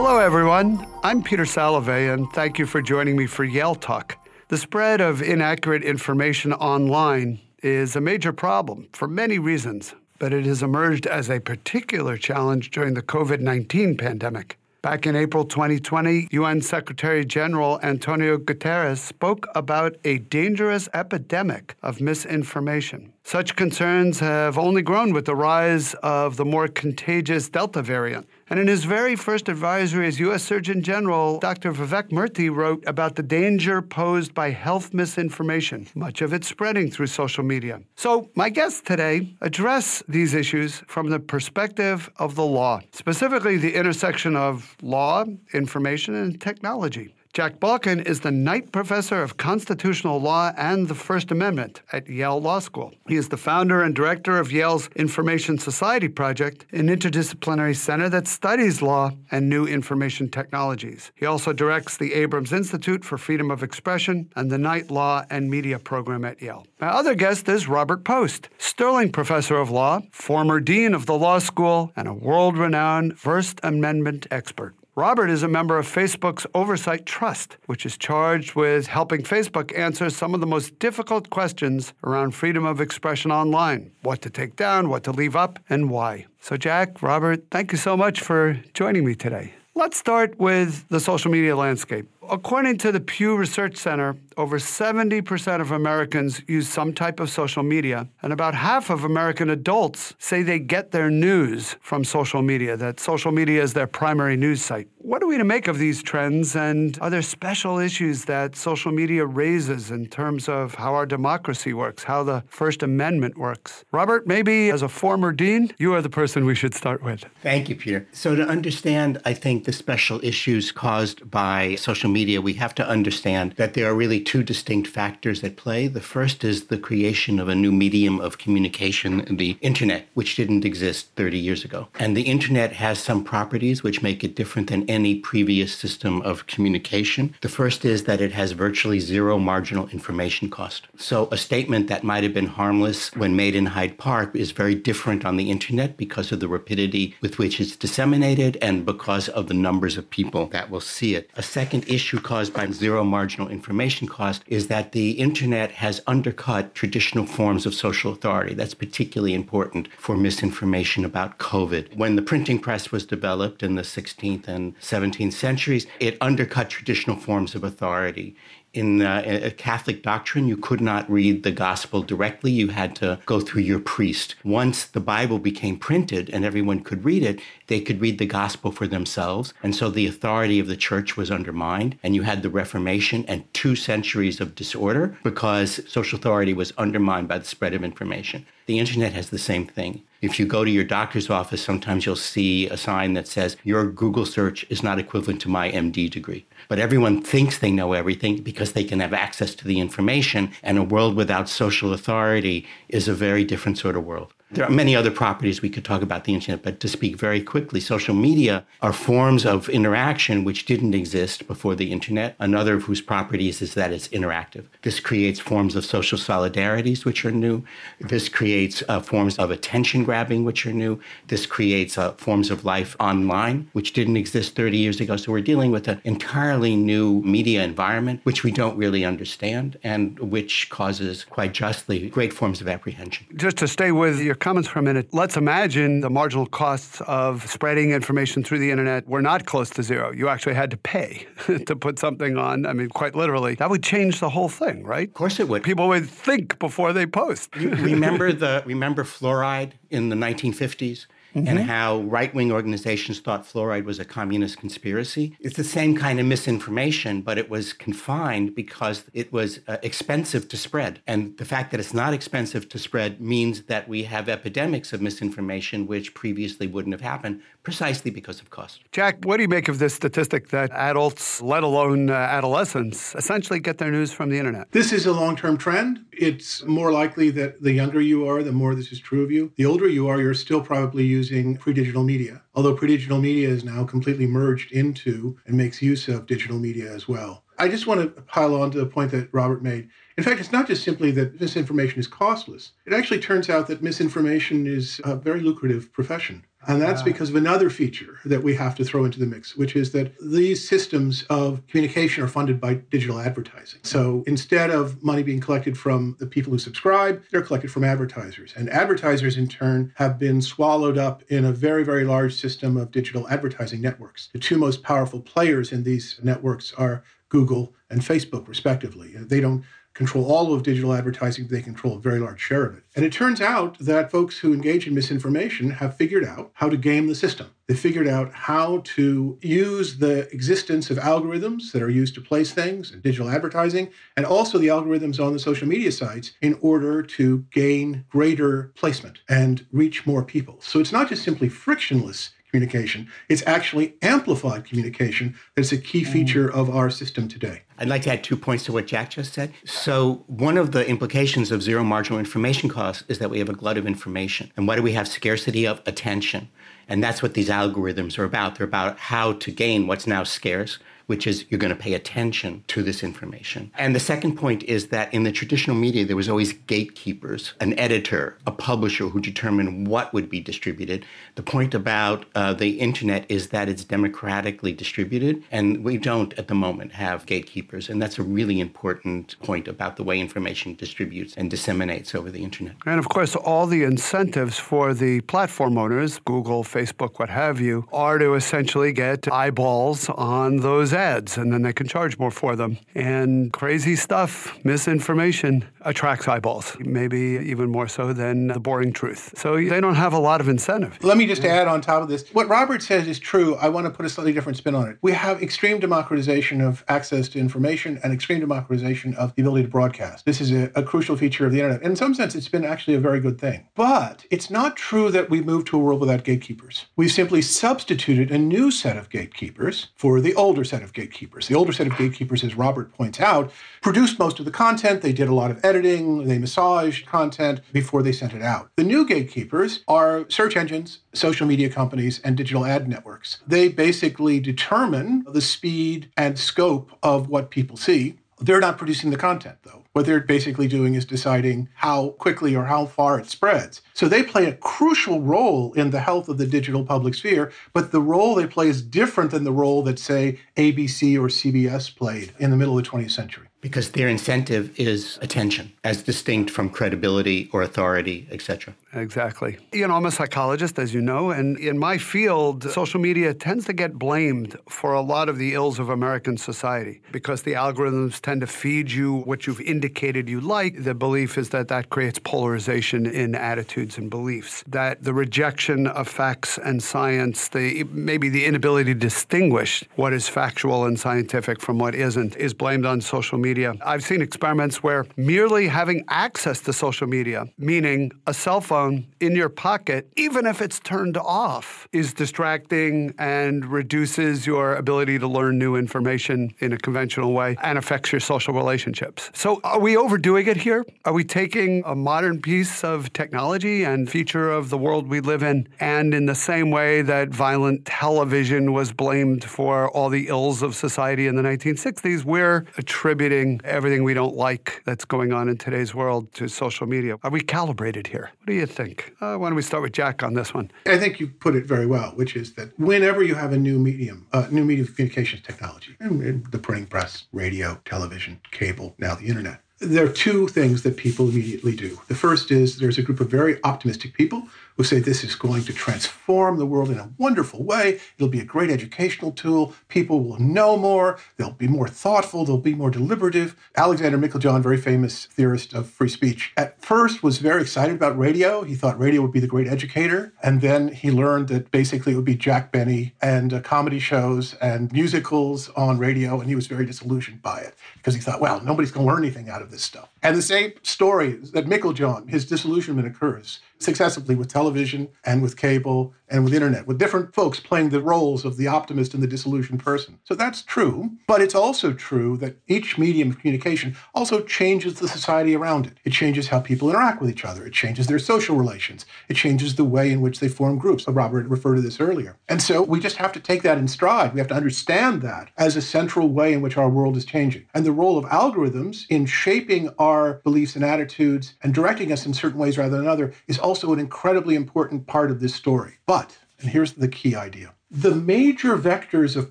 Hello, everyone. I'm Peter Salovey, and thank you for joining me for Yale Talk. The spread of inaccurate information online is a major problem for many reasons, but it has emerged as a particular challenge during the COVID 19 pandemic. Back in April 2020, UN Secretary General Antonio Guterres spoke about a dangerous epidemic of misinformation. Such concerns have only grown with the rise of the more contagious Delta variant. And in his very first advisory as U.S. Surgeon General, Dr. Vivek Murthy wrote about the danger posed by health misinformation, much of it spreading through social media. So, my guests today address these issues from the perspective of the law, specifically the intersection of law, information, and technology. Jack Balkin is the Knight Professor of Constitutional Law and the First Amendment at Yale Law School. He is the founder and director of Yale's Information Society Project, an interdisciplinary center that studies law and new information technologies. He also directs the Abrams Institute for Freedom of Expression and the Knight Law and Media program at Yale. My other guest is Robert Post, Sterling Professor of Law, former Dean of the Law School, and a world renowned First Amendment expert. Robert is a member of Facebook's Oversight Trust, which is charged with helping Facebook answer some of the most difficult questions around freedom of expression online what to take down, what to leave up, and why. So, Jack, Robert, thank you so much for joining me today. Let's start with the social media landscape. According to the Pew Research Center, over 70% of Americans use some type of social media, and about half of American adults say they get their news from social media, that social media is their primary news site. What are we to make of these trends, and are there special issues that social media raises in terms of how our democracy works, how the First Amendment works? Robert, maybe as a former dean, you are the person we should start with. Thank you, Peter. So, to understand, I think, the special issues caused by social media, we have to understand that there are really two distinct factors at play. The first is the creation of a new medium of communication, the internet, which didn't exist 30 years ago. And the internet has some properties which make it different than any previous system of communication. The first is that it has virtually zero marginal information cost. So a statement that might have been harmless when made in Hyde Park is very different on the internet because of the rapidity with which it's disseminated and because of the numbers of people that will see it. A second issue caused by zero marginal information cost is that the internet has undercut traditional forms of social authority. That's particularly important for misinformation about COVID. When the printing press was developed in the 16th and 17th centuries, it undercut traditional forms of authority in uh, Catholic doctrine, you could not read the gospel directly. You had to go through your priest. Once the Bible became printed and everyone could read it, they could read the gospel for themselves. And so the authority of the church was undermined. And you had the Reformation and two centuries of disorder because social authority was undermined by the spread of information. The internet has the same thing. If you go to your doctor's office, sometimes you'll see a sign that says, Your Google search is not equivalent to my MD degree. But everyone thinks they know everything because they can have access to the information. And a world without social authority is a very different sort of world. There are many other properties we could talk about the internet, but to speak very quickly, social media are forms of interaction which didn't exist before the internet. Another of whose properties is that it's interactive. This creates forms of social solidarities which are new. This creates uh, forms of attention grabbing which are new. This creates uh, forms of life online which didn't exist 30 years ago. So we're dealing with an entirely new media environment which we don't really understand and which causes quite justly great forms of apprehension. Just to stay with your comments for a minute. Let's imagine the marginal costs of spreading information through the internet were not close to zero. You actually had to pay to put something on. I mean, quite literally. That would change the whole thing, right? Of course it would. People would think before they post. remember the remember fluoride in the 1950s? Mm-hmm. and how right wing organizations thought fluoride was a communist conspiracy. It's the same kind of misinformation, but it was confined because it was uh, expensive to spread. And the fact that it's not expensive to spread means that we have epidemics of misinformation which previously wouldn't have happened precisely because of cost. Jack, what do you make of this statistic that adults, let alone uh, adolescents, essentially get their news from the internet? This is a long term trend. It's more likely that the younger you are, the more this is true of you. The older you are, you're still probably using pre digital media, although pre digital media is now completely merged into and makes use of digital media as well. I just want to pile on to the point that Robert made. In fact, it's not just simply that misinformation is costless. It actually turns out that misinformation is a very lucrative profession. And that's because of another feature that we have to throw into the mix, which is that these systems of communication are funded by digital advertising. So instead of money being collected from the people who subscribe, they're collected from advertisers. And advertisers, in turn, have been swallowed up in a very, very large system of digital advertising networks. The two most powerful players in these networks are Google and Facebook, respectively. They don't control all of digital advertising, they control a very large share of it. And it turns out that folks who engage in misinformation have figured out how to game the system. They figured out how to use the existence of algorithms that are used to place things in digital advertising, and also the algorithms on the social media sites in order to gain greater placement and reach more people. So it's not just simply frictionless communication. It's actually amplified communication that's a key mm. feature of our system today. I'd like to add two points to what Jack just said. So, one of the implications of zero marginal information costs is that we have a glut of information. And why do we have scarcity of attention? And that's what these algorithms are about. They're about how to gain what's now scarce which is you're going to pay attention to this information. And the second point is that in the traditional media, there was always gatekeepers, an editor, a publisher who determined what would be distributed. The point about uh, the internet is that it's democratically distributed, and we don't at the moment have gatekeepers. And that's a really important point about the way information distributes and disseminates over the internet. And of course, all the incentives for the platform owners, Google, Facebook, what have you, are to essentially get eyeballs on those ads and then they can charge more for them. And crazy stuff, misinformation attracts eyeballs, maybe even more so than the boring truth. So they don't have a lot of incentive. Let me just add on top of this what Robert says is true. I want to put a slightly different spin on it. We have extreme democratization of access to information and extreme democratization of the ability to broadcast. This is a, a crucial feature of the internet. In some sense, it's been actually a very good thing. But it's not true that we moved to a world without gatekeepers. We've simply substituted a new set of gatekeepers for the older set of of gatekeepers. The older set of gatekeepers, as Robert points out, produced most of the content. They did a lot of editing, they massaged content before they sent it out. The new gatekeepers are search engines, social media companies, and digital ad networks. They basically determine the speed and scope of what people see. They're not producing the content, though. What they're basically doing is deciding how quickly or how far it spreads. So they play a crucial role in the health of the digital public sphere, but the role they play is different than the role that, say, ABC or CBS played in the middle of the 20th century because their incentive is attention as distinct from credibility or authority etc exactly. You know i'm a psychologist as you know and in my field social media tends to get blamed for a lot of the ills of american society because the algorithms tend to feed you what you've indicated you like. The belief is that that creates polarization in attitudes and beliefs that the rejection of facts and science the maybe the inability to distinguish what is factual and scientific from what isn't is blamed on social media media. I've seen experiments where merely having access to social media, meaning a cell phone in your pocket, even if it's turned off, is distracting and reduces your ability to learn new information in a conventional way and affects your social relationships. So, are we overdoing it here? Are we taking a modern piece of technology and feature of the world we live in, and in the same way that violent television was blamed for all the ills of society in the 1960s, we're attributing everything we don't like that's going on in today's world to social media. Are we calibrated here? What do you think? Uh, why don't we start with Jack on this one? I think you put it very well, which is that whenever you have a new medium, uh, new medium communications technology, the printing press, radio, television, cable, now the internet, there are two things that people immediately do. The first is there's a group of very optimistic people who say this is going to transform the world in a wonderful way. It'll be a great educational tool. People will know more. They'll be more thoughtful. They'll be more deliberative. Alexander Meiklejohn, very famous theorist of free speech, at first was very excited about radio. He thought radio would be the great educator. And then he learned that basically it would be Jack Benny and uh, comedy shows and musicals on radio. And he was very disillusioned by it because he thought, well, nobody's going to learn anything out of this stuff. And the same story that Meiklejohn, his disillusionment occurs successively with television and with cable and with internet, with different folks playing the roles of the optimist and the disillusioned person. So that's true, but it's also true that each medium of communication also changes the society around it. It changes how people interact with each other. It changes their social relations. It changes the way in which they form groups. Robert referred to this earlier. And so we just have to take that in stride. We have to understand that as a central way in which our world is changing. And the role of algorithms in shaping our beliefs and attitudes and directing us in certain ways rather than other is also an incredibly important part of this story. But And here's the key idea the major vectors of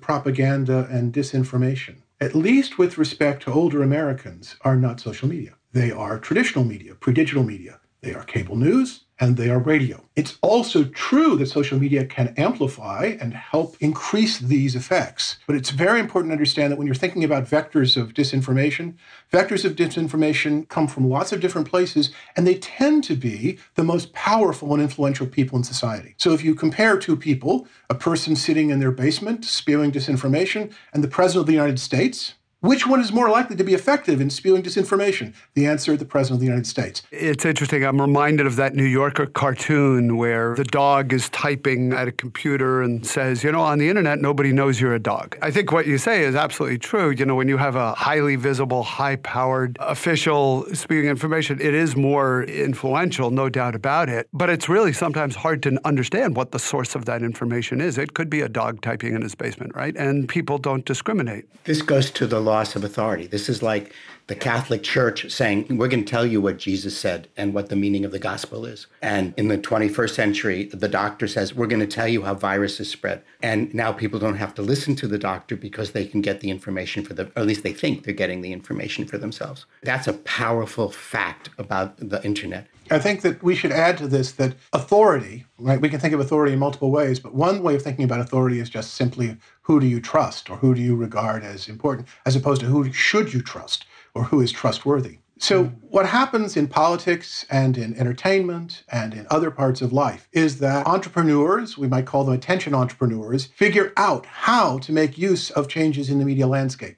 propaganda and disinformation, at least with respect to older Americans, are not social media. They are traditional media, pre digital media. They are cable news, and they are radio. It's also true that social media can amplify and help increase these effects. But it's very important to understand that when you're thinking about vectors of disinformation, vectors of disinformation come from lots of different places, and they tend to be the most powerful and influential people in society. So if you compare two people, a person sitting in their basement spewing disinformation, and the president of the United States, which one is more likely to be effective in spewing disinformation? The answer, the President of the United States. It's interesting. I'm reminded of that New Yorker cartoon where the dog is typing at a computer and says, you know, on the internet, nobody knows you're a dog. I think what you say is absolutely true. You know, when you have a highly visible, high powered official spewing information, it is more influential, no doubt about it. But it's really sometimes hard to understand what the source of that information is. It could be a dog typing in his basement, right? And people don't discriminate. This goes to the loss of authority. This is like the Catholic Church saying, we're going to tell you what Jesus said and what the meaning of the gospel is. And in the 21st century, the doctor says, we're going to tell you how viruses spread. And now people don't have to listen to the doctor because they can get the information for them, or at least they think they're getting the information for themselves. That's a powerful fact about the internet. I think that we should add to this that authority, right? We can think of authority in multiple ways, but one way of thinking about authority is just simply who do you trust or who do you regard as important, as opposed to who should you trust or who is trustworthy. So, hmm. what happens in politics and in entertainment and in other parts of life is that entrepreneurs, we might call them attention entrepreneurs, figure out how to make use of changes in the media landscape.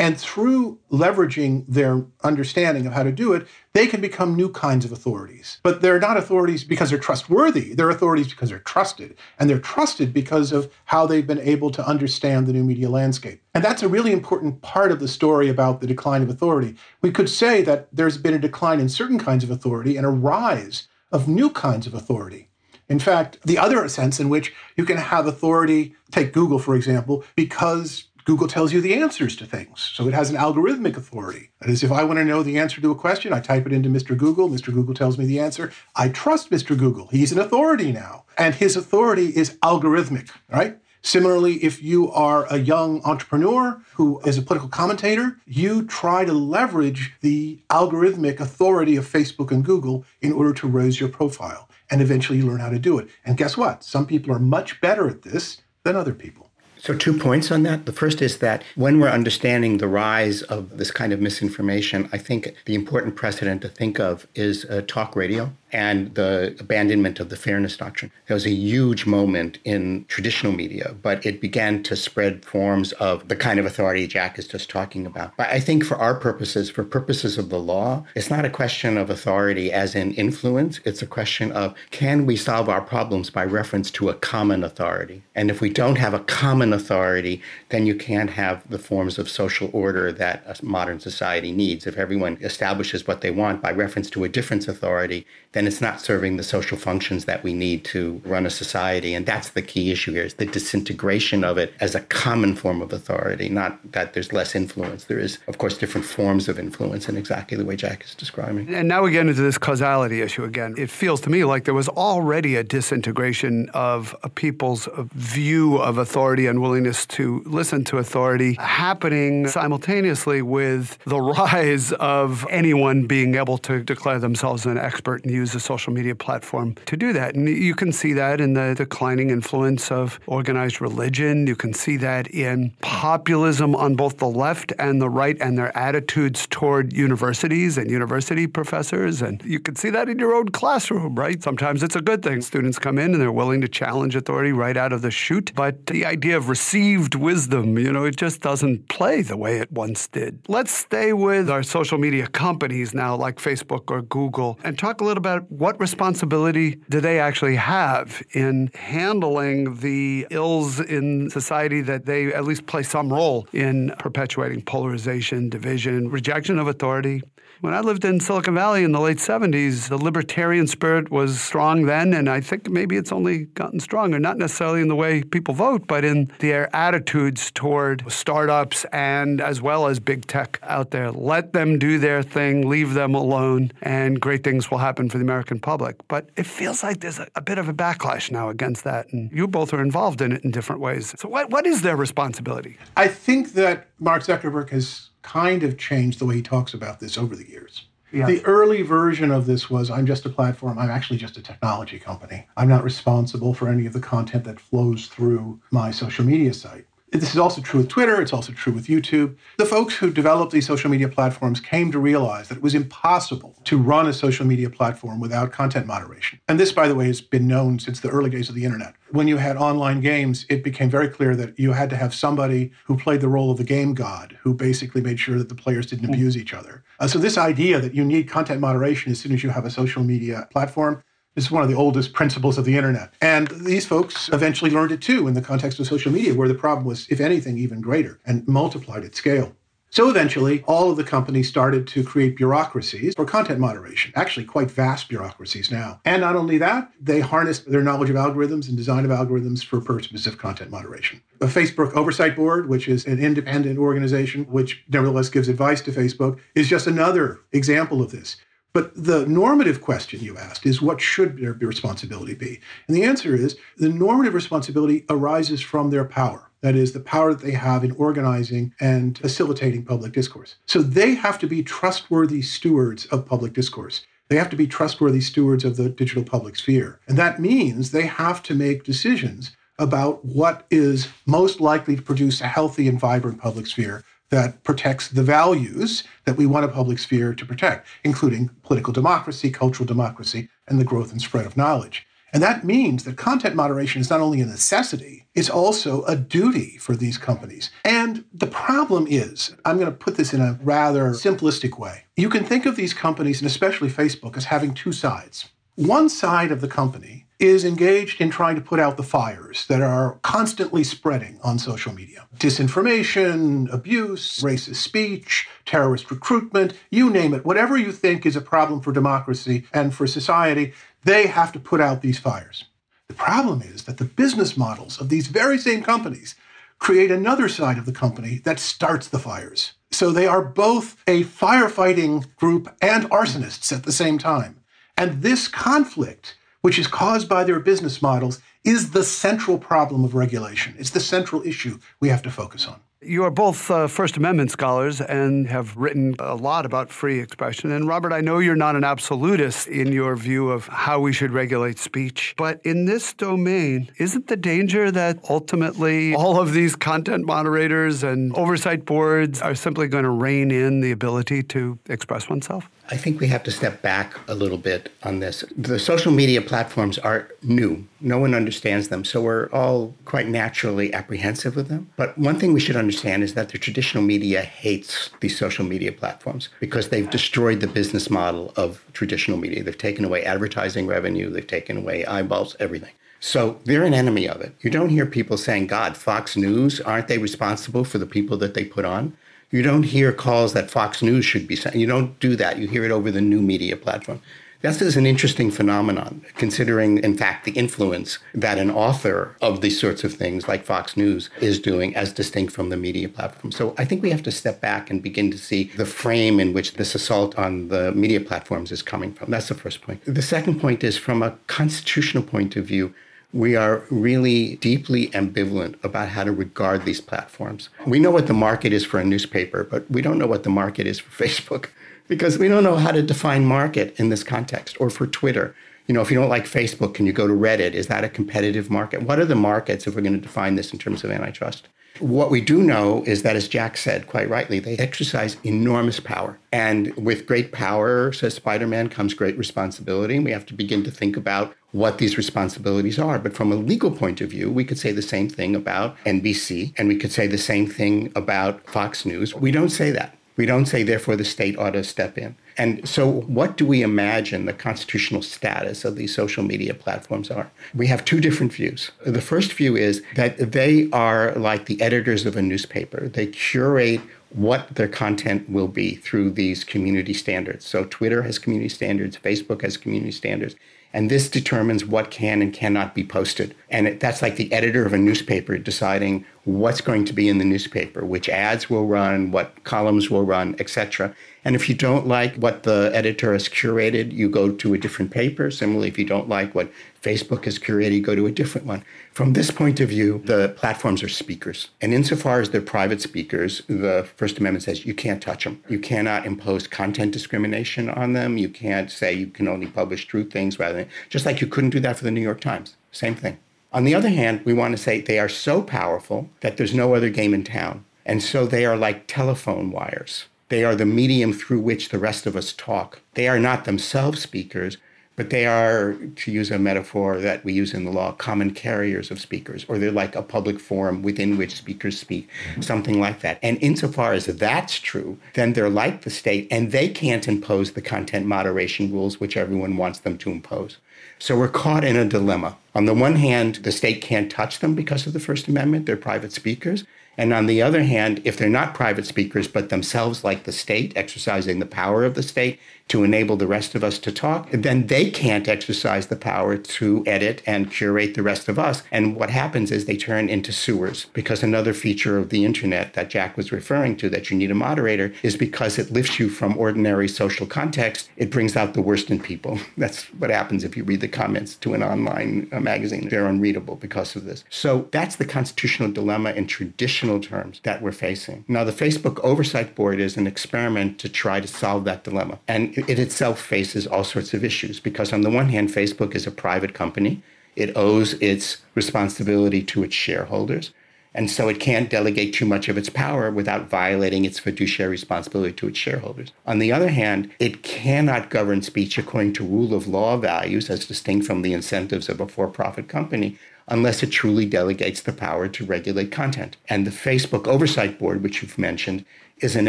And through leveraging their understanding of how to do it, they can become new kinds of authorities. But they're not authorities because they're trustworthy. They're authorities because they're trusted. And they're trusted because of how they've been able to understand the new media landscape. And that's a really important part of the story about the decline of authority. We could say that there's been a decline in certain kinds of authority and a rise of new kinds of authority. In fact, the other sense in which you can have authority, take Google for example, because Google tells you the answers to things. So it has an algorithmic authority. That is, if I want to know the answer to a question, I type it into Mr. Google. Mr. Google tells me the answer. I trust Mr. Google. He's an authority now. And his authority is algorithmic, right? Similarly, if you are a young entrepreneur who is a political commentator, you try to leverage the algorithmic authority of Facebook and Google in order to raise your profile. And eventually you learn how to do it. And guess what? Some people are much better at this than other people. So, two points on that. The first is that when we're understanding the rise of this kind of misinformation, I think the important precedent to think of is uh, talk radio and the abandonment of the fairness doctrine. There was a huge moment in traditional media, but it began to spread forms of the kind of authority Jack is just talking about. But I think for our purposes, for purposes of the law, it's not a question of authority as in influence. It's a question of can we solve our problems by reference to a common authority? And if we don't have a common authority, then you can't have the forms of social order that a modern society needs. If everyone establishes what they want by reference to a different authority, then it's not serving the social functions that we need to run a society. And that's the key issue here is the disintegration of it as a common form of authority, not that there's less influence. There is, of course, different forms of influence in exactly the way Jack is describing. And now we get into this causality issue again. It feels to me like there was already a disintegration of people's uh, view of authority and willingness to listen to authority happening simultaneously with the rise of anyone being able to declare themselves an expert and use a social media platform to do that. And you can see that in the declining influence of organized religion. You can see that in populism on both the left and the right and their attitudes toward universities and university professors. And you can see that in your own classroom, right? Sometimes it's a good thing. Students come in and they're willing to challenge authority right out of the chute. But the idea of received wisdom, you know, it just doesn't play the way it once did. Let's stay with our social media companies now, like Facebook or Google, and talk a little about what responsibility do they actually have in handling the ills in society that they at least play some role in perpetuating polarization, division, rejection of authority, when I lived in Silicon Valley in the late 70s, the libertarian spirit was strong then, and I think maybe it's only gotten stronger, not necessarily in the way people vote, but in their attitudes toward startups and as well as big tech out there. Let them do their thing, leave them alone, and great things will happen for the American public. But it feels like there's a, a bit of a backlash now against that. And you both are involved in it in different ways. So, what, what is their responsibility? I think that Mark Zuckerberg has kind of changed the way he talks about this over the years. Yeah. The early version of this was I'm just a platform. I'm actually just a technology company. I'm not responsible for any of the content that flows through my social media site. This is also true with Twitter. It's also true with YouTube. The folks who developed these social media platforms came to realize that it was impossible to run a social media platform without content moderation. And this, by the way, has been known since the early days of the internet. When you had online games, it became very clear that you had to have somebody who played the role of the game god, who basically made sure that the players didn't abuse each other. Uh, so, this idea that you need content moderation as soon as you have a social media platform is one of the oldest principles of the internet. And these folks eventually learned it too in the context of social media, where the problem was, if anything, even greater and multiplied at scale. So eventually, all of the companies started to create bureaucracies for content moderation, actually, quite vast bureaucracies now. And not only that, they harnessed their knowledge of algorithms and design of algorithms for purposes of content moderation. The Facebook Oversight Board, which is an independent organization which nevertheless gives advice to Facebook, is just another example of this. But the normative question you asked is what should their responsibility be? And the answer is the normative responsibility arises from their power. That is, the power that they have in organizing and facilitating public discourse. So they have to be trustworthy stewards of public discourse. They have to be trustworthy stewards of the digital public sphere. And that means they have to make decisions about what is most likely to produce a healthy and vibrant public sphere that protects the values that we want a public sphere to protect, including political democracy, cultural democracy, and the growth and spread of knowledge. And that means that content moderation is not only a necessity, it's also a duty for these companies. And the problem is, I'm going to put this in a rather simplistic way. You can think of these companies, and especially Facebook, as having two sides. One side of the company is engaged in trying to put out the fires that are constantly spreading on social media disinformation, abuse, racist speech, terrorist recruitment, you name it. Whatever you think is a problem for democracy and for society, they have to put out these fires. The problem is that the business models of these very same companies create another side of the company that starts the fires. So they are both a firefighting group and arsonists at the same time. And this conflict which is caused by their business models, is the central problem of regulation. It's the central issue we have to focus on. You are both uh, First Amendment scholars and have written a lot about free expression. And Robert, I know you're not an absolutist in your view of how we should regulate speech, but in this domain, isn't the danger that ultimately all of these content moderators and oversight boards are simply going to rein in the ability to express oneself? I think we have to step back a little bit on this. The social media platforms are new. No one understands them. So we're all quite naturally apprehensive of them. But one thing we should understand is that the traditional media hates these social media platforms because they've destroyed the business model of traditional media. They've taken away advertising revenue, they've taken away eyeballs, everything. So they're an enemy of it. You don't hear people saying, God, Fox News, aren't they responsible for the people that they put on? You don't hear calls that Fox News should be saying. You don't do that. You hear it over the new media platform. This is an interesting phenomenon, considering, in fact, the influence that an author of these sorts of things, like Fox News, is doing as distinct from the media platform. So I think we have to step back and begin to see the frame in which this assault on the media platforms is coming from. That's the first point. The second point is from a constitutional point of view, we are really deeply ambivalent about how to regard these platforms. We know what the market is for a newspaper, but we don't know what the market is for Facebook because we don't know how to define market in this context or for Twitter. You know, if you don't like Facebook, can you go to Reddit? Is that a competitive market? What are the markets if we're going to define this in terms of antitrust? What we do know is that, as Jack said quite rightly, they exercise enormous power. And with great power, says Spider Man, comes great responsibility. And we have to begin to think about what these responsibilities are. But from a legal point of view, we could say the same thing about NBC and we could say the same thing about Fox News. We don't say that. We don't say, therefore, the state ought to step in. And so, what do we imagine the constitutional status of these social media platforms are? We have two different views. The first view is that they are like the editors of a newspaper, they curate what their content will be through these community standards. So, Twitter has community standards, Facebook has community standards. And this determines what can and cannot be posted. And it, that's like the editor of a newspaper deciding what's going to be in the newspaper, which ads will run, what columns will run, etc. And if you don't like what the editor has curated, you go to a different paper. Similarly, if you don't like what Facebook has curated, you go to a different one. From this point of view, the platforms are speakers. And insofar as they're private speakers, the First Amendment says you can't touch them. You cannot impose content discrimination on them. You can't say you can only publish true things rather than, just like you couldn't do that for the New York Times. Same thing. On the other hand, we want to say they are so powerful that there's no other game in town. And so they are like telephone wires. They are the medium through which the rest of us talk. They are not themselves speakers, but they are, to use a metaphor that we use in the law, common carriers of speakers, or they're like a public forum within which speakers speak, something like that. And insofar as that's true, then they're like the state and they can't impose the content moderation rules which everyone wants them to impose. So we're caught in a dilemma. On the one hand, the state can't touch them because of the First Amendment, they're private speakers. And on the other hand, if they're not private speakers, but themselves like the state, exercising the power of the state, to enable the rest of us to talk, then they can't exercise the power to edit and curate the rest of us. And what happens is they turn into sewers because another feature of the internet that Jack was referring to that you need a moderator is because it lifts you from ordinary social context, it brings out the worst in people. That's what happens if you read the comments to an online uh, magazine. They're unreadable because of this. So that's the constitutional dilemma in traditional terms that we're facing. Now, the Facebook Oversight Board is an experiment to try to solve that dilemma. And it itself faces all sorts of issues because, on the one hand, Facebook is a private company. It owes its responsibility to its shareholders. And so it can't delegate too much of its power without violating its fiduciary responsibility to its shareholders. On the other hand, it cannot govern speech according to rule of law values as distinct from the incentives of a for profit company unless it truly delegates the power to regulate content. And the Facebook Oversight Board, which you've mentioned, is an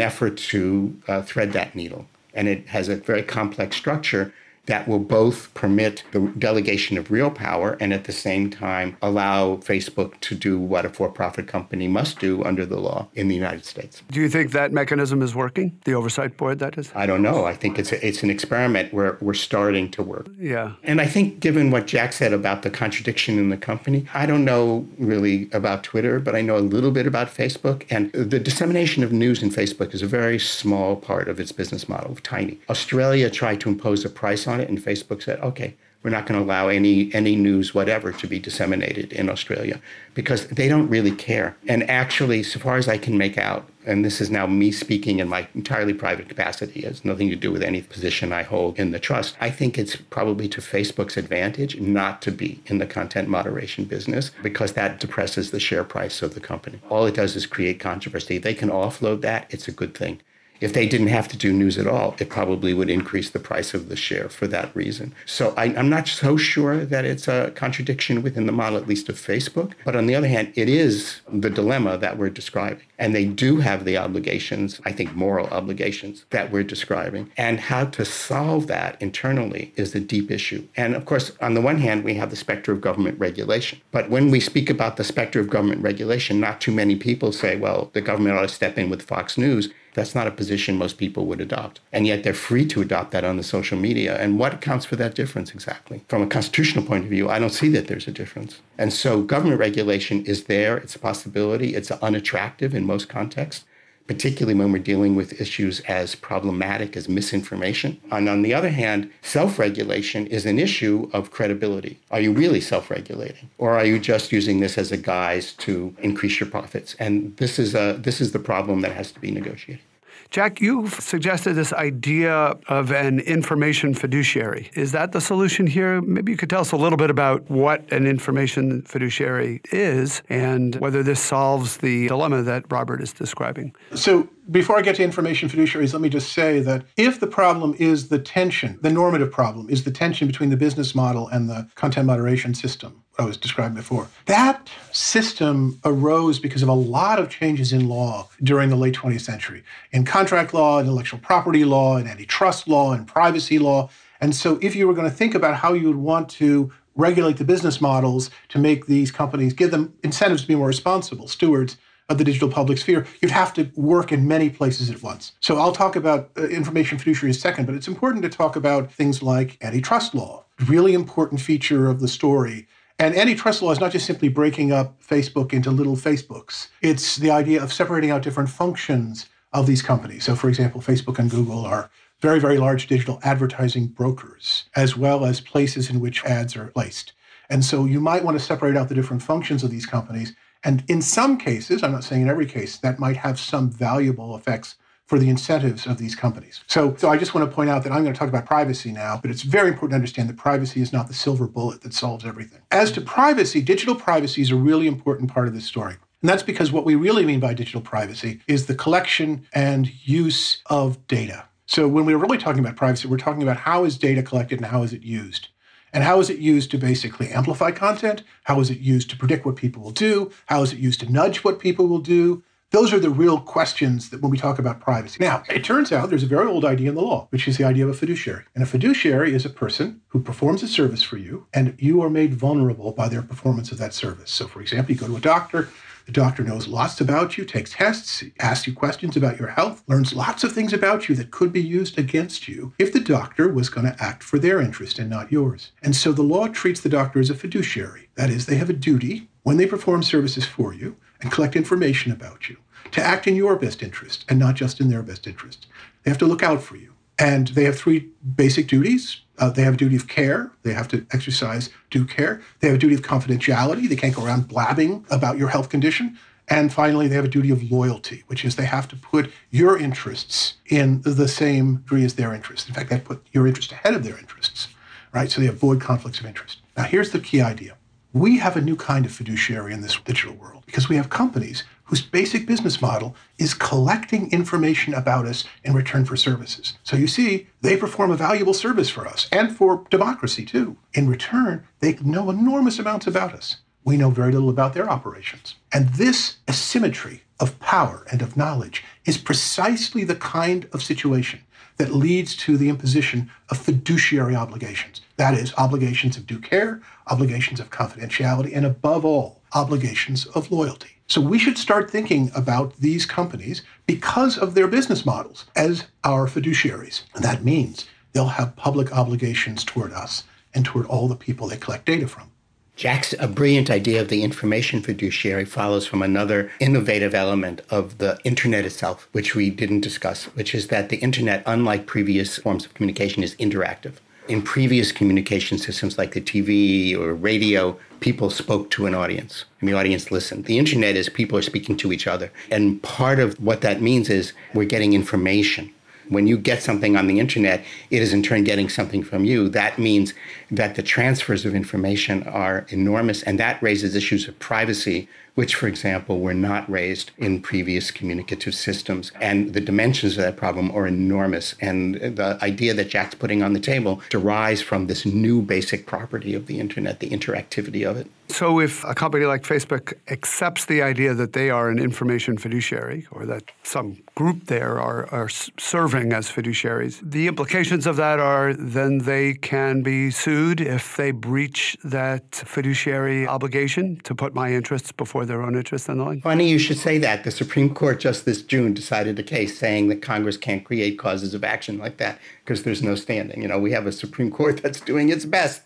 effort to uh, thread that needle and it has a very complex structure that will both permit the delegation of real power and at the same time allow Facebook to do what a for profit company must do under the law in the United States. Do you think that mechanism is working? The oversight board, that is? I don't know. I think it's, a, it's an experiment where we're starting to work. Yeah. And I think, given what Jack said about the contradiction in the company, I don't know really about Twitter, but I know a little bit about Facebook. And the dissemination of news in Facebook is a very small part of its business model, tiny. Australia tried to impose a price on it, and Facebook said, okay, we're not going to allow any any news whatever to be disseminated in Australia because they don't really care. And actually, so far as I can make out, and this is now me speaking in my entirely private capacity, it has nothing to do with any position I hold in the trust. I think it's probably to Facebook's advantage not to be in the content moderation business because that depresses the share price of the company. All it does is create controversy. They can offload that, it's a good thing. If they didn't have to do news at all, it probably would increase the price of the share for that reason. So I, am not so sure that it's a contradiction within the model, at least of Facebook. But on the other hand, it is the dilemma that we're describing. And they do have the obligations, I think moral obligations that we're describing. And how to solve that internally is the deep issue. And of course, on the one hand, we have the specter of government regulation. But when we speak about the specter of government regulation, not too many people say, well, the government ought to step in with Fox News that's not a position most people would adopt. And yet they're free to adopt that on the social media. And what accounts for that difference exactly? From a constitutional point of view, I don't see that there's a difference. And so government regulation is there, it's a possibility, it's unattractive in most contexts particularly when we're dealing with issues as problematic as misinformation. And on the other hand, self regulation is an issue of credibility. Are you really self regulating? Or are you just using this as a guise to increase your profits? And this is, a, this is the problem that has to be negotiated. Jack, you've suggested this idea of an information fiduciary. Is that the solution here? Maybe you could tell us a little bit about what an information fiduciary is and whether this solves the dilemma that Robert is describing. So, before I get to information fiduciaries, let me just say that if the problem is the tension, the normative problem is the tension between the business model and the content moderation system, I was described before. That system arose because of a lot of changes in law during the late 20th century in contract law, in intellectual property law, in antitrust law, in privacy law. And so, if you were going to think about how you would want to regulate the business models to make these companies, give them incentives to be more responsible, stewards of the digital public sphere, you'd have to work in many places at once. So I'll talk about uh, information fiduciary in a second, but it's important to talk about things like antitrust law, really important feature of the story. And antitrust law is not just simply breaking up Facebook into little Facebooks. It's the idea of separating out different functions of these companies. So, for example, Facebook and Google are very, very large digital advertising brokers, as well as places in which ads are placed. And so you might want to separate out the different functions of these companies. And in some cases, I'm not saying in every case, that might have some valuable effects for the incentives of these companies. So, so I just want to point out that I'm going to talk about privacy now, but it's very important to understand that privacy is not the silver bullet that solves everything. As to privacy, digital privacy is a really important part of this story. And that's because what we really mean by digital privacy is the collection and use of data. So when we're really talking about privacy, we're talking about how is data collected and how is it used. And how is it used to basically amplify content? How is it used to predict what people will do? How is it used to nudge what people will do? Those are the real questions that when we talk about privacy. Now, it turns out there's a very old idea in the law, which is the idea of a fiduciary. And a fiduciary is a person who performs a service for you, and you are made vulnerable by their performance of that service. So, for example, you go to a doctor, the doctor knows lots about you, takes tests, asks you questions about your health, learns lots of things about you that could be used against you if the doctor was going to act for their interest and not yours. And so the law treats the doctor as a fiduciary. That is, they have a duty when they perform services for you and collect information about you to act in your best interest and not just in their best interest. They have to look out for you. And they have three basic duties uh, they have a duty of care. They have to exercise due care. They have a duty of confidentiality. They can't go around blabbing about your health condition. And finally, they have a duty of loyalty, which is they have to put your interests in the same degree as their interests. In fact, they put your interest ahead of their interests, right? So they avoid conflicts of interest. Now, here's the key idea. We have a new kind of fiduciary in this digital world because we have companies whose basic business model is collecting information about us in return for services. So you see, they perform a valuable service for us and for democracy too. In return, they know enormous amounts about us. We know very little about their operations. And this asymmetry of power and of knowledge is precisely the kind of situation that leads to the imposition of fiduciary obligations. That is, obligations of due care, obligations of confidentiality, and above all, obligations of loyalty. So we should start thinking about these companies because of their business models as our fiduciaries. And that means they'll have public obligations toward us and toward all the people they collect data from. Jack's a brilliant idea of the information fiduciary follows from another innovative element of the internet itself, which we didn't discuss, which is that the internet, unlike previous forms of communication, is interactive in previous communication systems like the TV or radio, people spoke to an audience and the audience listened. The internet is people are speaking to each other. And part of what that means is we're getting information. When you get something on the internet, it is in turn getting something from you. That means that the transfers of information are enormous, and that raises issues of privacy, which, for example, were not raised in previous communicative systems. And the dimensions of that problem are enormous. And the idea that Jack's putting on the table derives from this new basic property of the internet, the interactivity of it. So, if a company like Facebook accepts the idea that they are an information fiduciary or that some group there are, are serving as fiduciaries, the implications of that are then they can be sued if they breach that fiduciary obligation to put my interests before their own interests in the line. Funny you should say that. The Supreme Court just this June decided a case saying that Congress can't create causes of action like that because there's no standing. You know, we have a Supreme Court that's doing its best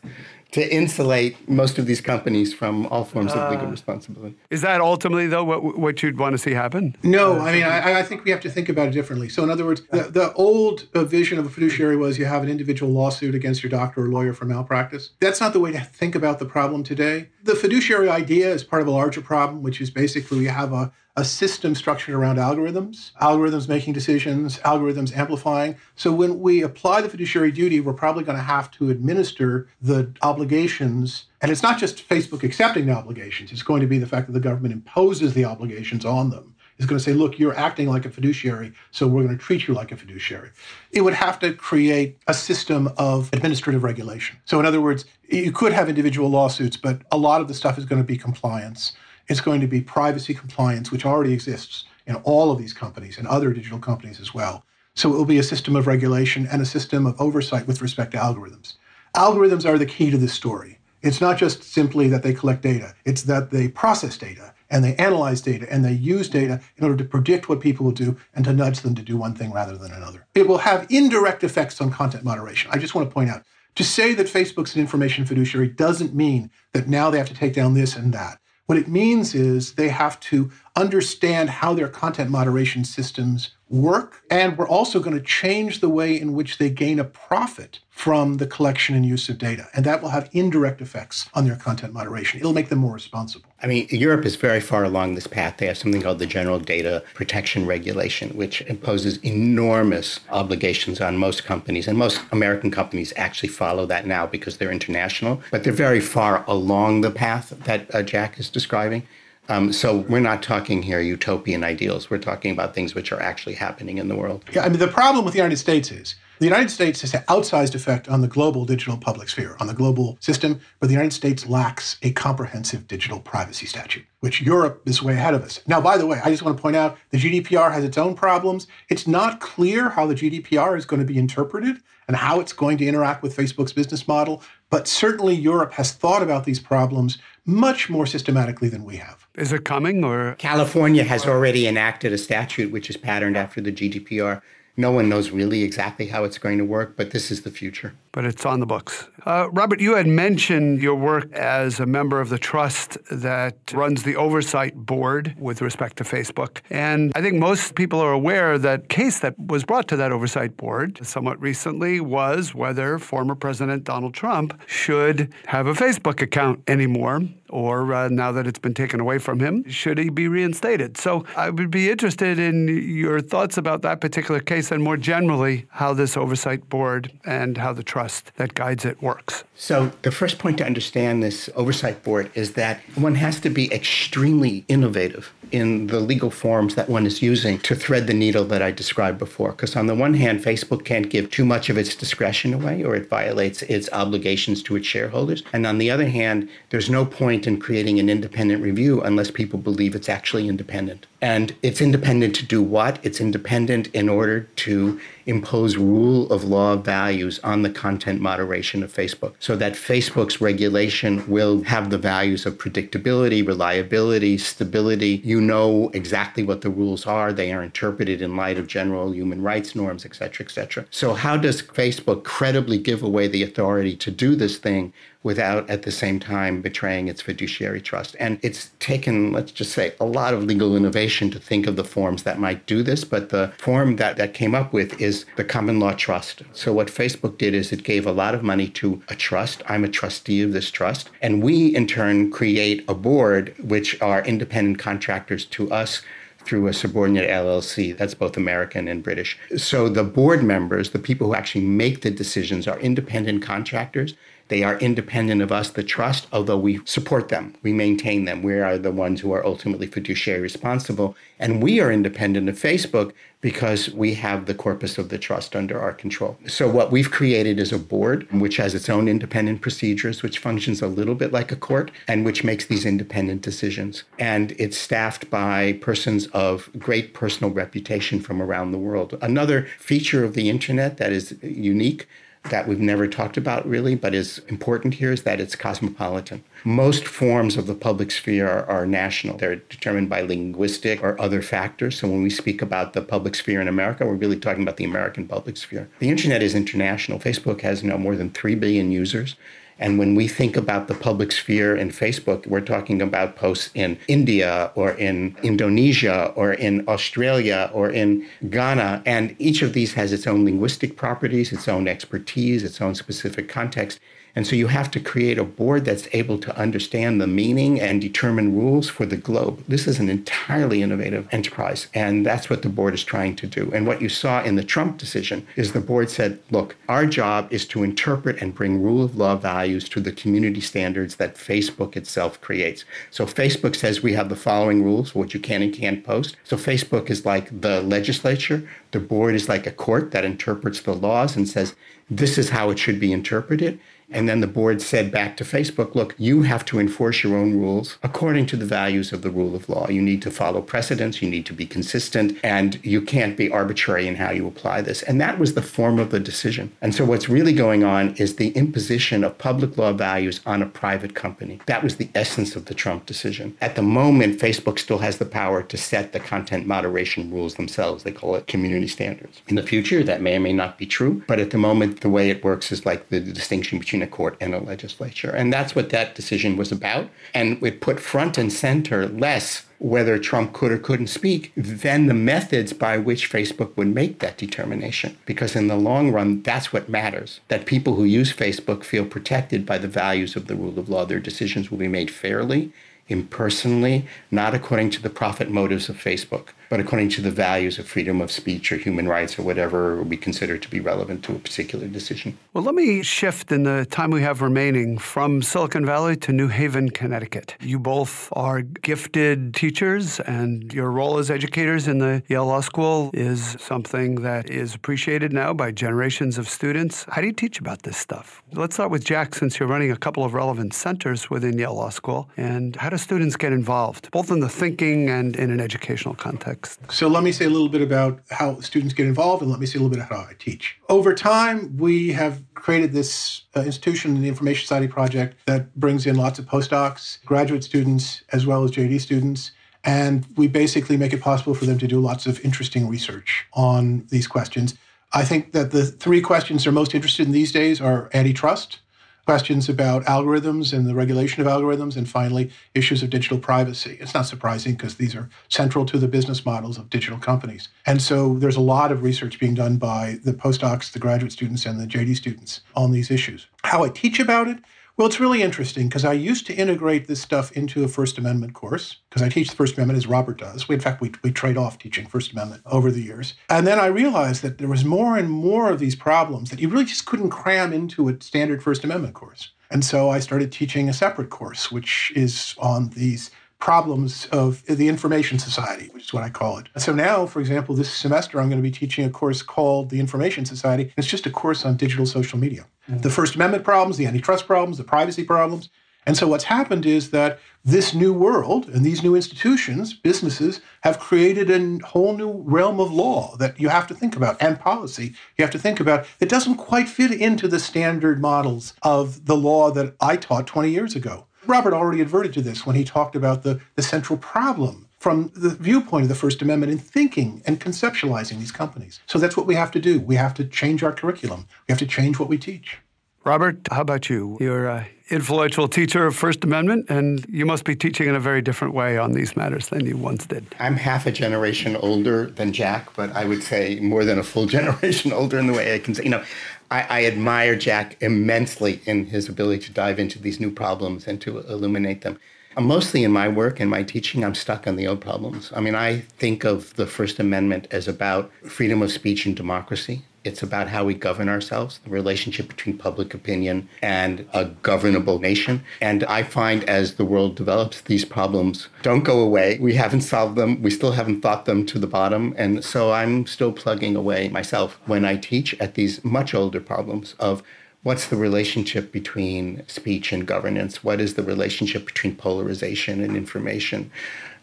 to insulate most of these companies from all forms of legal uh, responsibility. Is that ultimately, though, what, what you'd want to see happen? No, I mean, I, I think we have to think about it differently. So, in other words, the, the old uh, vision of a fiduciary was you have an individual lawsuit against your doctor or lawyer for malpractice. That's not the way to think about the problem today. The fiduciary idea is part of a larger problem, which is basically we have a a system structured around algorithms, algorithms making decisions, algorithms amplifying. So when we apply the fiduciary duty, we're probably going to have to administer the obligations. And it's not just Facebook accepting the obligations, it's going to be the fact that the government imposes the obligations on them. It's going to say, look, you're acting like a fiduciary, so we're going to treat you like a fiduciary. It would have to create a system of administrative regulation. So, in other words, you could have individual lawsuits, but a lot of the stuff is going to be compliance. It's going to be privacy compliance, which already exists in all of these companies and other digital companies as well. So it will be a system of regulation and a system of oversight with respect to algorithms. Algorithms are the key to this story. It's not just simply that they collect data, it's that they process data and they analyze data and they use data in order to predict what people will do and to nudge them to do one thing rather than another. It will have indirect effects on content moderation. I just want to point out to say that Facebook's an information fiduciary doesn't mean that now they have to take down this and that. What it means is they have to understand how their content moderation systems work. And we're also going to change the way in which they gain a profit from the collection and use of data. And that will have indirect effects on their content moderation. It'll make them more responsible. I mean, Europe is very far along this path. They have something called the General Data Protection Regulation, which imposes enormous obligations on most companies. And most American companies actually follow that now because they're international. But they're very far along the path that uh, Jack is describing. Um, so we're not talking here utopian ideals. We're talking about things which are actually happening in the world. Yeah, I mean, the problem with the United States is the United States has an outsized effect on the global digital public sphere, on the global system, but the United States lacks a comprehensive digital privacy statute, which Europe is way ahead of us. Now, by the way, I just want to point out the GDPR has its own problems. It's not clear how the GDPR is going to be interpreted and how it's going to interact with Facebook's business model, but certainly Europe has thought about these problems much more systematically than we have. Is it coming or? California has already enacted a statute which is patterned after the GDPR. No one knows really exactly how it's going to work, but this is the future. But it's on the books. Uh, Robert, you had mentioned your work as a member of the trust that runs the oversight board with respect to Facebook. And I think most people are aware that case that was brought to that oversight board somewhat recently was whether former President Donald Trump should have a Facebook account anymore or uh, now that it's been taken away from him, should he be reinstated? So I would be interested in your thoughts about that particular case and more generally how this oversight board and how the trust that guides it works. So the first point to understand this oversight board is that one has to be extremely innovative in the legal forms that one is using to thread the needle that I described before. Because on the one hand, Facebook can't give too much of its discretion away or it violates its obligations to its shareholders. And on the other hand, there's no point in creating an independent review unless people believe it's actually independent. And it's independent to do what? It's independent in order to impose rule of law values on the content moderation of Facebook so that Facebook's regulation will have the values of predictability, reliability, stability. You know exactly what the rules are. They are interpreted in light of general human rights norms, et cetera, et cetera. So how does Facebook credibly give away the authority to do this thing without at the same time betraying its fiduciary trust. And it's taken, let's just say, a lot of legal innovation to think of the forms that might do this, but the form that that came up with is the common law trust. So what Facebook did is it gave a lot of money to a trust. I'm a trustee of this trust. And we in turn create a board which are independent contractors to us through a subordinate LLC. That's both American and British. So the board members, the people who actually make the decisions, are independent contractors. They are independent of us, the trust, although we support them, we maintain them. We are the ones who are ultimately fiduciary responsible. And we are independent of Facebook because we have the corpus of the trust under our control. So, what we've created is a board which has its own independent procedures, which functions a little bit like a court and which makes these independent decisions. And it's staffed by persons of great personal reputation from around the world. Another feature of the internet that is unique that we've never talked about really, but is important here is that it's cosmopolitan. Most forms of the public sphere are, are, national. They're determined by linguistic or other factors. So when we speak about the public sphere in America, we're really talking about the American public sphere. The internet is international. Facebook has now more than 3 billion users. And when we think about the public sphere in Facebook, we're talking about posts in India or in Indonesia or in Australia or in Ghana. And each of these has its own linguistic properties, its own expertise, its own specific context. And so you have to create a board that's able to understand the meaning and determine rules for the globe. This is an entirely innovative enterprise. And that's what the board is trying to do. And what you saw in the Trump decision is the board said, look, our job is to interpret and bring rule of law values to the community standards that Facebook itself creates. So Facebook says we have the following rules, what you can and can't post. So Facebook is like the legislature, The board is like a court that interprets the laws and says, this is how it should be interpreted. And then the board said back to Facebook, look, you have to enforce your own rules according to the values of the rule of law. You need to follow precedents, you need to be consistent, and you can't be arbitrary in how you apply this. And that was the form of the decision. And so what's really going on is the imposition of public law values on a private company. That was the essence of the Trump decision. At the moment, Facebook still has the power to set the content moderation rules themselves. They call it community standards. In the future, that may or may not be true, but at the moment, the way it works is like the distinction between between a court and a legislature. And that's what that decision was about. And it put front and center less whether Trump could or couldn't speak than the methods by which Facebook would make that determination. Because in the long run, that's what matters. That people who use Facebook feel protected by the values of the rule of law. Their decisions will be made fairly, impersonally, not according to the profit motives of Facebook but according to the values of freedom of speech or human rights or whatever we consider to be relevant to a particular decision. Well, let me shift in the time we have remaining from Silicon Valley to New Haven, Connecticut. You both are gifted teachers, and your role as educators in the Yale Law School is something that is appreciated now by generations of students. How do you teach about this stuff? Let's start with Jack, since you're running a couple of relevant centers within Yale Law School. And how do students get involved, both in the thinking and in an educational context? So let me say a little bit about how students get involved and let me say a little bit about how I teach. Over time, we have created this uh, institution, the Information Society Project, that brings in lots of postdocs, graduate students, as well as JD students. And we basically make it possible for them to do lots of interesting research on these questions. I think that the three questions they're most interested in these days are antitrust, questions about algorithms and the regulation of algorithms, and finally, issues of digital privacy. It's not surprising because these are central to the business models of digital companies. And so there's a lot of research being done by the postdocs, the graduate students, and the JD students on these issues. How I teach about it well, it's really interesting because I used to integrate this stuff into a First Amendment course because I teach the First Amendment as Robert does. We, in fact, we, we trade off teaching First Amendment over the years. And then I realized that there was more and more of these problems that you really just couldn't cram into a standard First Amendment course. And so I started teaching a separate course, which is on these problems of the information society, which is what I call it. So now, for example, this semester I'm going to be teaching a course called the Information Society. It's just a course on digital social media. Mm-hmm. The First Amendment problems, the antitrust problems, the privacy problems. And so what's happened is that this new world and these new institutions, businesses, have created a whole new realm of law that you have to think about and policy you have to think about that doesn't quite fit into the standard models of the law that I taught 20 years ago. Robert already adverted to this when he talked about the, the central problem from the viewpoint of the First Amendment in thinking and conceptualizing these companies. So that's what we have to do. We have to change our curriculum. We have to change what we teach. Robert, how about you? You're an influential teacher of First Amendment, and you must be teaching in a very different way on these matters than you once did. I'm half a generation older than Jack, but I would say more than a full generation older in the way I can say, you know, I, I, admire Jack immensely in his ability to dive into these new problems and to illuminate them. Uh, mostly in my work and my teaching, I'm stuck on the old problems. I mean, I think of the First Amendment as about freedom of speech and democracy. It's about how we govern ourselves, the relationship between public opinion and a governable nation. And I find as the world develops, these problems don't go away. We haven't solved them. We still haven't thought them to the bottom. And so I'm still plugging away myself when I teach at these much older problems of what's the relationship between speech and governance? What is the relationship between polarization and information?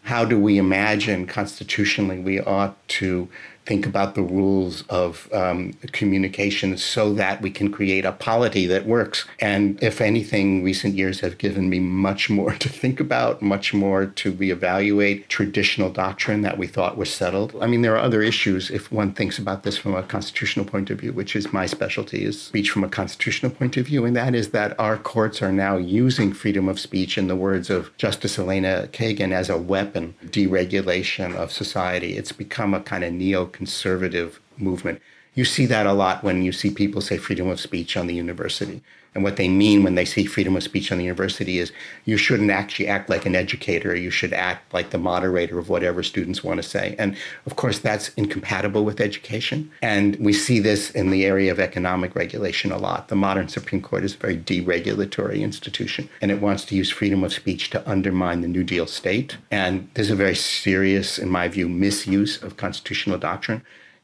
How do we imagine constitutionally we ought to think about the rules of um, communication so that we can create a polity that works. And if anything, recent years have given me much more to think about, much more to reevaluate traditional doctrine that we thought was settled. I mean, there are other issues if one thinks about this from a constitutional point of view, which is my specialty, is speech from a constitutional point of view. And that is that our courts are now using freedom of speech, in the words of Justice Elena Kagan, as a weapon, deregulation of society. It's become a kind of neo conservative movement. You see that a lot when you see people say freedom of speech on the university. And what they mean when they say freedom of speech on the university is you shouldn't actually act like an educator. You should act like the moderator of whatever students want to say. And of course, that's incompatible with education. And we see this in the area of economic regulation a lot. The modern Supreme Court is a very deregulatory institution, and it wants to use freedom of speech to undermine the New Deal state. And there's a very serious, in my view, misuse of constitutional doctrine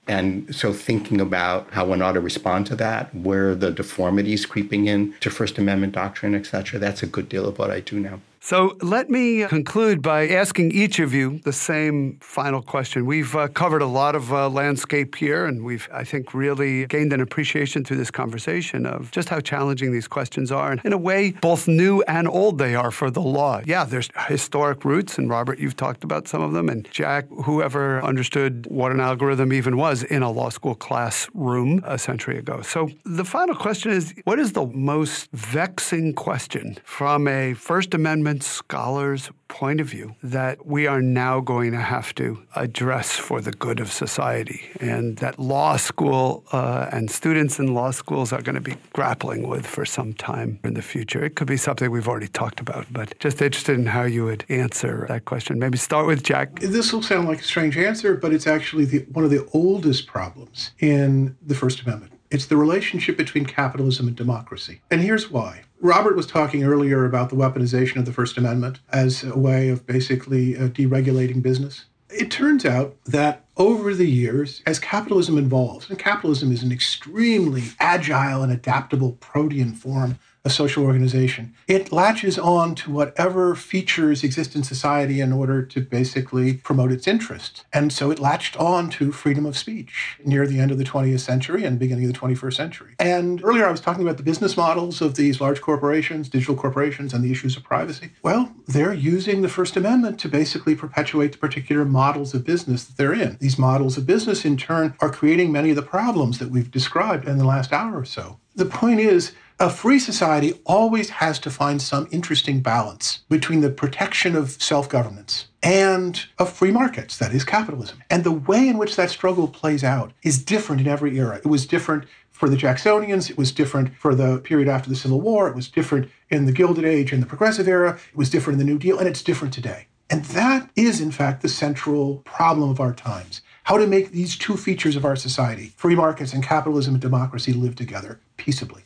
And so thinking about how one ought to respond to that, where the deformities creeping in to First Amendment doctrine, et cetera, that's a good deal of what I do now. So let me conclude by asking each of you the same final question. We've uh, covered a lot of uh, landscape here, and we've, I think, really gained an appreciation through this conversation of just how challenging these questions are, and in a way, both new and old they are for the law. Yeah, there's historic roots, and Robert, you've talked about some of them, and Jack, whoever understood what an algorithm even was in a law school classroom a century ago. So the final question is what is the most vexing question from a First Amendment scholar's point of view that we are now going to have to address for the good of society, and that law school uh, and students in law schools are going to be grappling with for some time in the future. It could be something we've already talked about, but just interested in how you would answer that question. Maybe start with Jack. This will sound like a strange answer, but it's actually the, one of the oldest problems in the First Amendment. It's the relationship between capitalism and democracy. And here's why. Robert was talking earlier about the weaponization of the First Amendment as a way of basically uh, deregulating business. It turns out that over the years, as capitalism evolves, and capitalism is an extremely agile and adaptable protean form a social organization, it latches on to whatever features exist in society in order to basically promote its interests. And so it latched on to freedom of speech near the end of the 20th century and beginning of the 21st century. And earlier I was talking about the business models of these large corporations, digital corporations, and the issues of privacy. Well, they're using the First Amendment to basically perpetuate the particular models of business that they're in. These models of business, in turn, are creating many of the problems that we've described in the last hour or so. The point is, a free society always has to find some interesting balance between the protection of self governance and of free markets, that is capitalism. And the way in which that struggle plays out is different in every era. It was different for the Jacksonians, it was different for the period after the Civil War, it was different in the Gilded Age and the Progressive Era, it was different in the New Deal, and it's different today. And that is, in fact, the central problem of our times how to make these two features of our society, free markets and capitalism and democracy, live together peaceably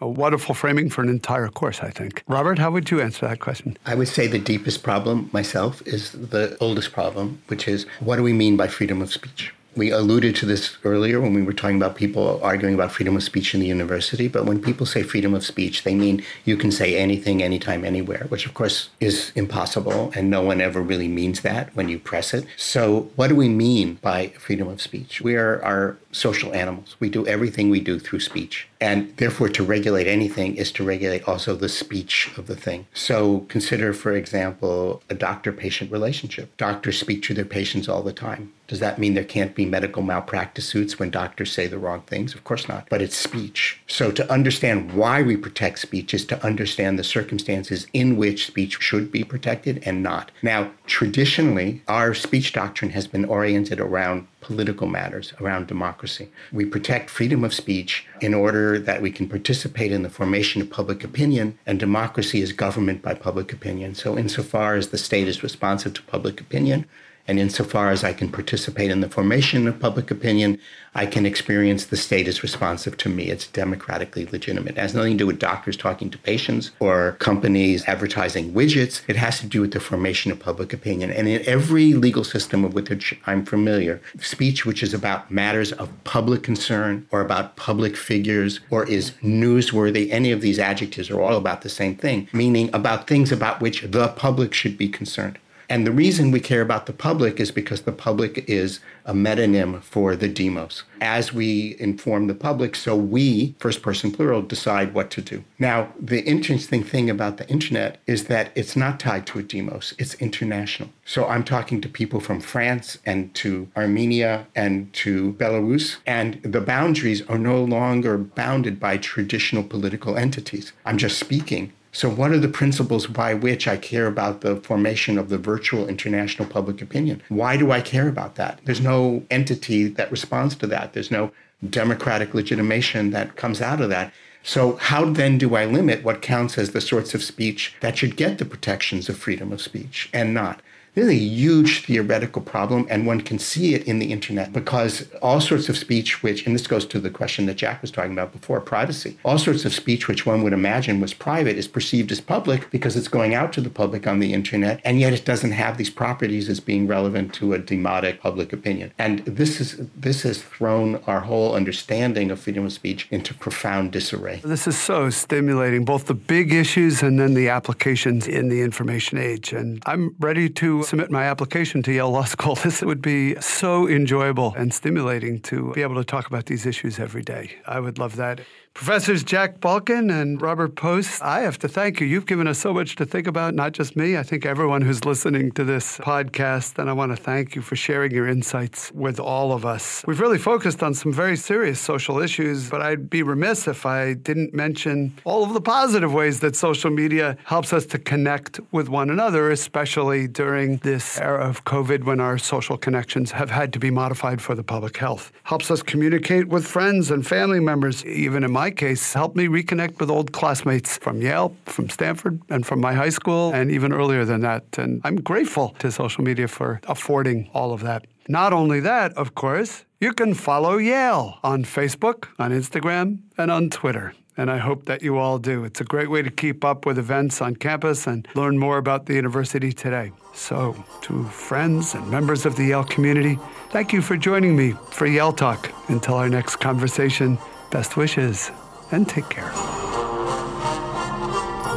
a wonderful framing for an entire course, I think. Robert, how would you answer that question? I would say the deepest problem myself is the oldest problem, which is what do we mean by freedom of speech? We alluded to this earlier when we were talking about people arguing about freedom of speech in the university. But when people say freedom of speech, they mean you can say anything, anytime, anywhere, which of course is impossible. And no one ever really means that when you press it. So, what do we mean by freedom of speech? We are, are social animals. We do everything we do through speech. And therefore, to regulate anything is to regulate also the speech of the thing. So, consider, for example, a doctor patient relationship. Doctors speak to their patients all the time. Does that mean there can't be medical malpractice suits when doctors say the wrong things? Of course not. But it's speech. So, to understand why we protect speech is to understand the circumstances in which speech should be protected and not. Now, traditionally, our speech doctrine has been oriented around political matters, around democracy. We protect freedom of speech in order that we can participate in the formation of public opinion, and democracy is government by public opinion. So, insofar as the state is responsive to public opinion, and insofar as I can participate in the formation of public opinion, I can experience the state as responsive to me. It's democratically legitimate. It has nothing to do with doctors talking to patients or companies advertising widgets. It has to do with the formation of public opinion. And in every legal system with which I'm familiar, speech which is about matters of public concern or about public figures or is newsworthy, any of these adjectives are all about the same thing, meaning about things about which the public should be concerned. And the reason we care about the public is because the public is a metonym for the demos. As we inform the public, so we, first person plural, decide what to do. Now, the interesting thing about the internet is that it's not tied to a demos, it's international. So I'm talking to people from France and to Armenia and to Belarus, and the boundaries are no longer bounded by traditional political entities. I'm just speaking so, what are the principles by which I care about the formation of the virtual international public opinion? Why do I care about that? There's no entity that responds to that, there's no democratic legitimation that comes out of that. So, how then do I limit what counts as the sorts of speech that should get the protections of freedom of speech and not? Really huge theoretical problem, and one can see it in the internet because all sorts of speech, which, and this goes to the question that Jack was talking about before privacy, all sorts of speech which one would imagine was private is perceived as public because it's going out to the public on the internet, and yet it doesn't have these properties as being relevant to a demotic public opinion. And this is this has thrown our whole understanding of freedom of speech into profound disarray. This is so stimulating, both the big issues and then the applications in the information age. And I'm ready to submit my application to Yale Law School. This would be so enjoyable and stimulating to be able to talk about these issues every day. I would love that. Professors Jack Balkin and Robert Post, I have to thank you. You've given us so much to think about, not just me. I think everyone who's listening to this podcast. And I want to thank you for sharing your insights with all of us. We've really focused on some very serious social issues, but I'd be remiss if I didn't mention all of the positive ways that social media helps us to connect with one another, especially during this era of COVID when our social connections have had to be modified for the public health. Helps us communicate with friends and family members, even in my my case, helped me reconnect with old classmates from Yale, from Stanford, and from my high school, and even earlier than that. And I'm grateful to social media for affording all of that. Not only that, of course, you can follow Yale on Facebook, on Instagram, and on Twitter. And I hope that you all do. It's a great way to keep up with events on campus and learn more about the university today. So, to friends and members of the Yale community, thank you for joining me for Yale Talk. Until our next conversation, Best wishes and take care.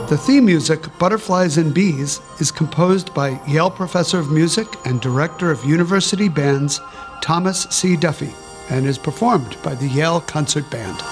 The theme music, Butterflies and Bees, is composed by Yale Professor of Music and Director of University Bands Thomas C. Duffy and is performed by the Yale Concert Band.